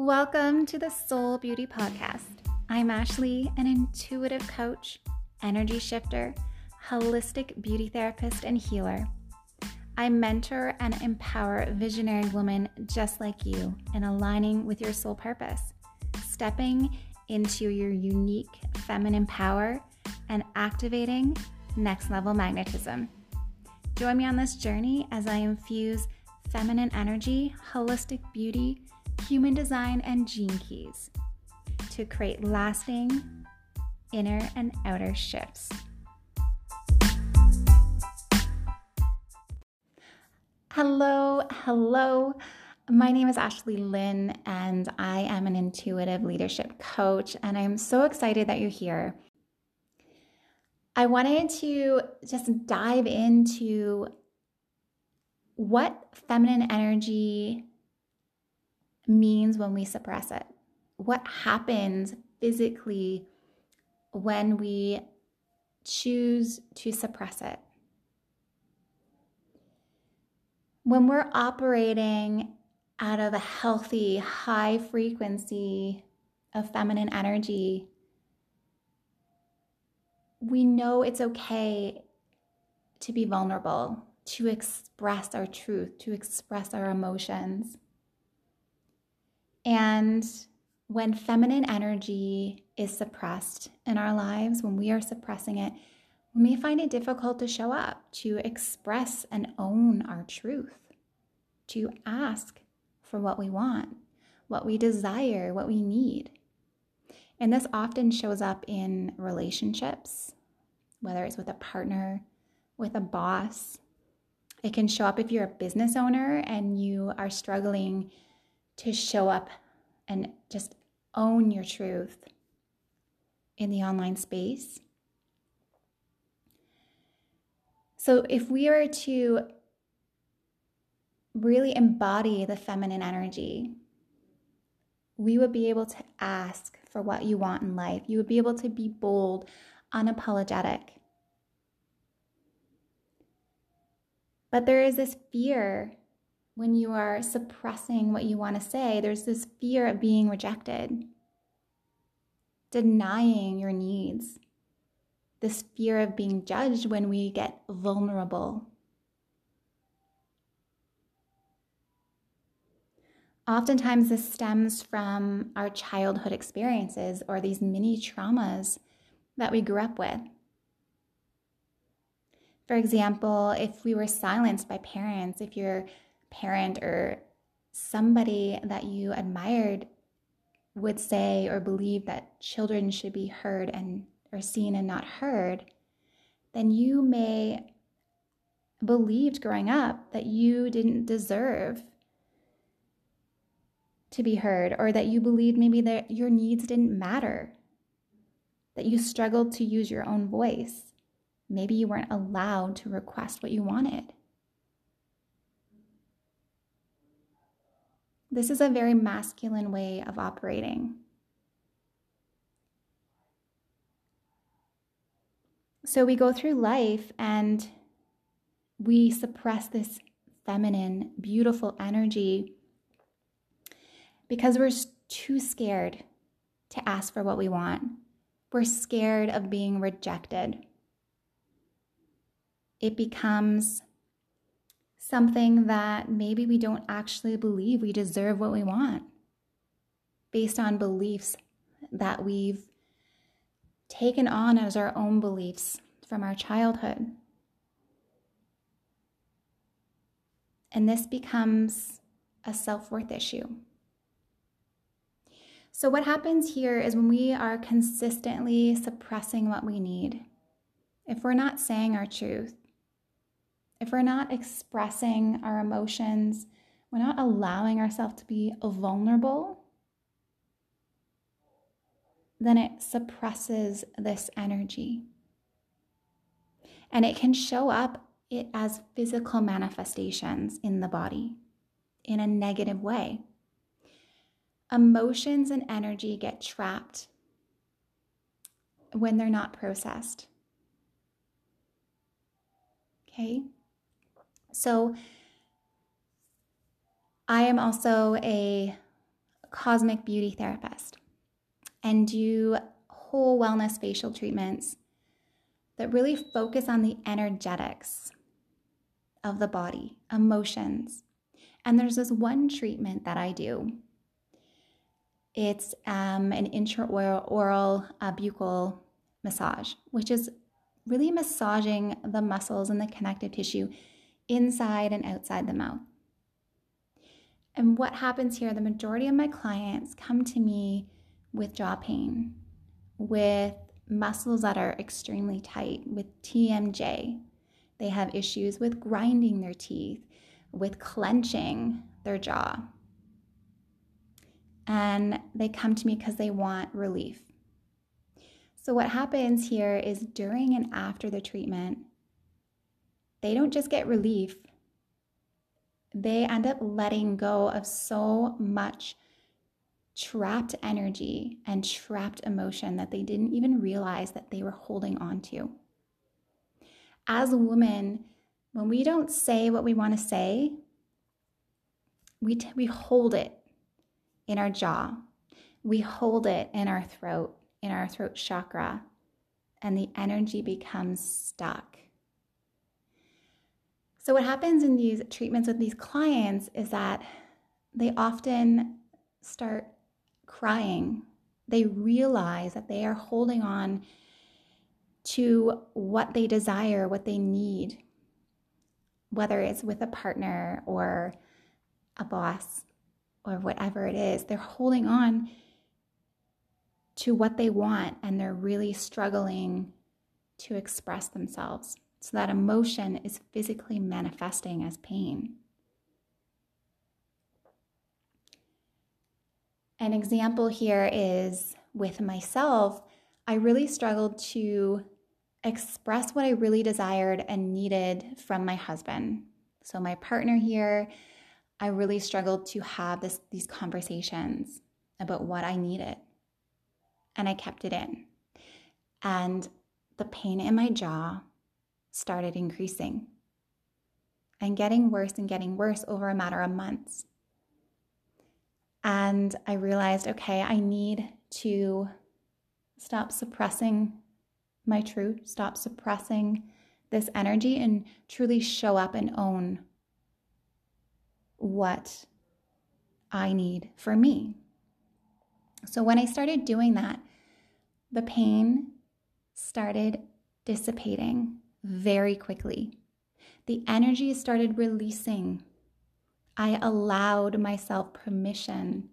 Welcome to the Soul Beauty Podcast. I'm Ashley, an intuitive coach, energy shifter, holistic beauty therapist, and healer. I mentor and empower visionary women just like you in aligning with your soul purpose, stepping into your unique feminine power, and activating next level magnetism. Join me on this journey as I infuse feminine energy, holistic beauty, human design, and gene keys to create lasting inner and outer shifts. Hello, hello. My name is Ashley Lynn, and I am an intuitive leadership coach, and I'm so excited that you're here. I wanted to just dive into what feminine energy means when we suppress it. What happens physically when we choose to suppress it? When we're operating out of a healthy, high frequency of feminine energy, we know it's okay to be vulnerable to express our truth, to express our emotions. And when feminine energy is suppressed in our lives, when we are suppressing it, we may find it difficult to show up, to express and own our truth, to ask for what we want, what we desire, what we need. And this often shows up in relationships, whether it's with a partner, with a boss, it can show up if you're a business owner and you are struggling to show up and just own your truth in the online space. So, if we were to really embody the feminine energy, we would be able to ask for what you want in life. You would be able to be bold, unapologetic. But there is this fear when you are suppressing what you want to say, there's this fear of being rejected, denying your needs, this fear of being judged when we get vulnerable. Oftentimes, this stems from our childhood experiences or these mini traumas that we grew up with. For example, if we were silenced by parents, if your parent or somebody that you admired would say or believe that children should be heard and or seen and not heard, then you may believed growing up that you didn't deserve to be heard or that you believed maybe that your needs didn't matter that you struggled to use your own voice Maybe you weren't allowed to request what you wanted. This is a very masculine way of operating. So we go through life and we suppress this feminine, beautiful energy because we're too scared to ask for what we want. We're scared of being rejected it becomes something that maybe we don't actually believe we deserve what we want based on beliefs that we've taken on as our own beliefs from our childhood. And this becomes a self worth issue. So, what happens here is when we are consistently suppressing what we need, if we're not saying our truth, if we're not expressing our emotions, we're not allowing ourselves to be vulnerable, then it suppresses this energy. And it can show up it as physical manifestations in the body in a negative way. Emotions and energy get trapped when they're not processed. Okay? So, I am also a cosmic beauty therapist and do whole wellness facial treatments that really focus on the energetics of the body, emotions. And there's this one treatment that I do. It's um, an intraoral uh, buccal massage, which is really massaging the muscles and the connective tissue inside and outside the mouth. And what happens here, the majority of my clients come to me with jaw pain, with muscles that are extremely tight, with TMJ. They have issues with grinding their teeth, with clenching their jaw. And they come to me because they want relief. So, what happens here is during and after the treatment, they don't just get relief, they end up letting go of so much trapped energy and trapped emotion that they didn't even realize that they were holding on to. As a woman, when we don't say what we want to say, we, t- we hold it in our jaw, we hold it in our throat, in our throat chakra, and the energy becomes stuck. So, what happens in these treatments with these clients is that they often start crying. They realize that they are holding on to what they desire, what they need, whether it's with a partner or a boss or whatever it is. They're holding on to what they want and they're really struggling to express themselves. So that emotion is physically manifesting as pain. An example here is with myself, I really struggled to express what I really desired and needed from my husband. So, my partner here, I really struggled to have this, these conversations about what I needed. And I kept it in. And the pain in my jaw started increasing and getting worse and getting worse over a matter of months. And I realized, okay, I need to stop suppressing my truth, stop suppressing this energy, and truly show up and own what I need for me. So when I started doing that, the pain started dissipating very quickly. The energy started releasing I allowed myself permission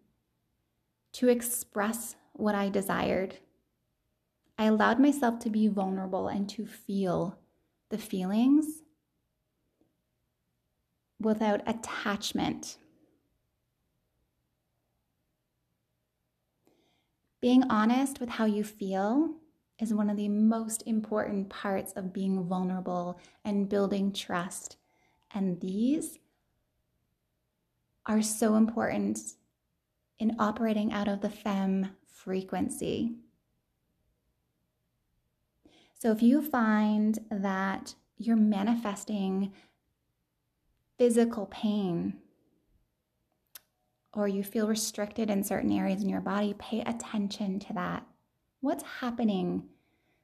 to express what I desired. I allowed myself to be vulnerable and to feel the feelings without attachment. Being honest with how you feel is one of the most important parts of being vulnerable and building trust. And these are so important in operating out of the fem frequency. So if you find that you're manifesting physical pain or you feel restricted in certain areas in your body, pay attention to that. What's happening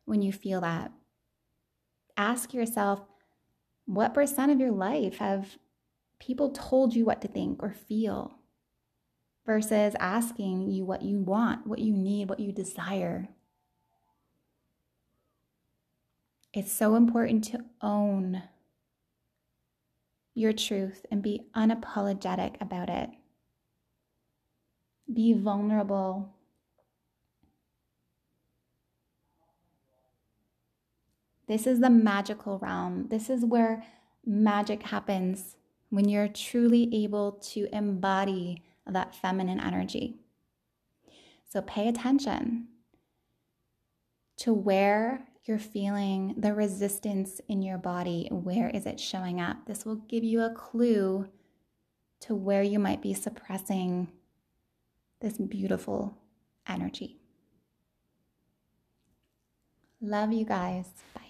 when you feel that? Ask yourself, what percent of your life have people told you what to think or feel versus asking you what you want, what you need, what you desire. It's so important to own your truth and be unapologetic about it. Be vulnerable. This is the magical realm. This is where magic happens when you're truly able to embody that feminine energy. So pay attention to where you're feeling the resistance in your body. Where is it showing up? This will give you a clue to where you might be suppressing this beautiful energy. Love you guys. Bye.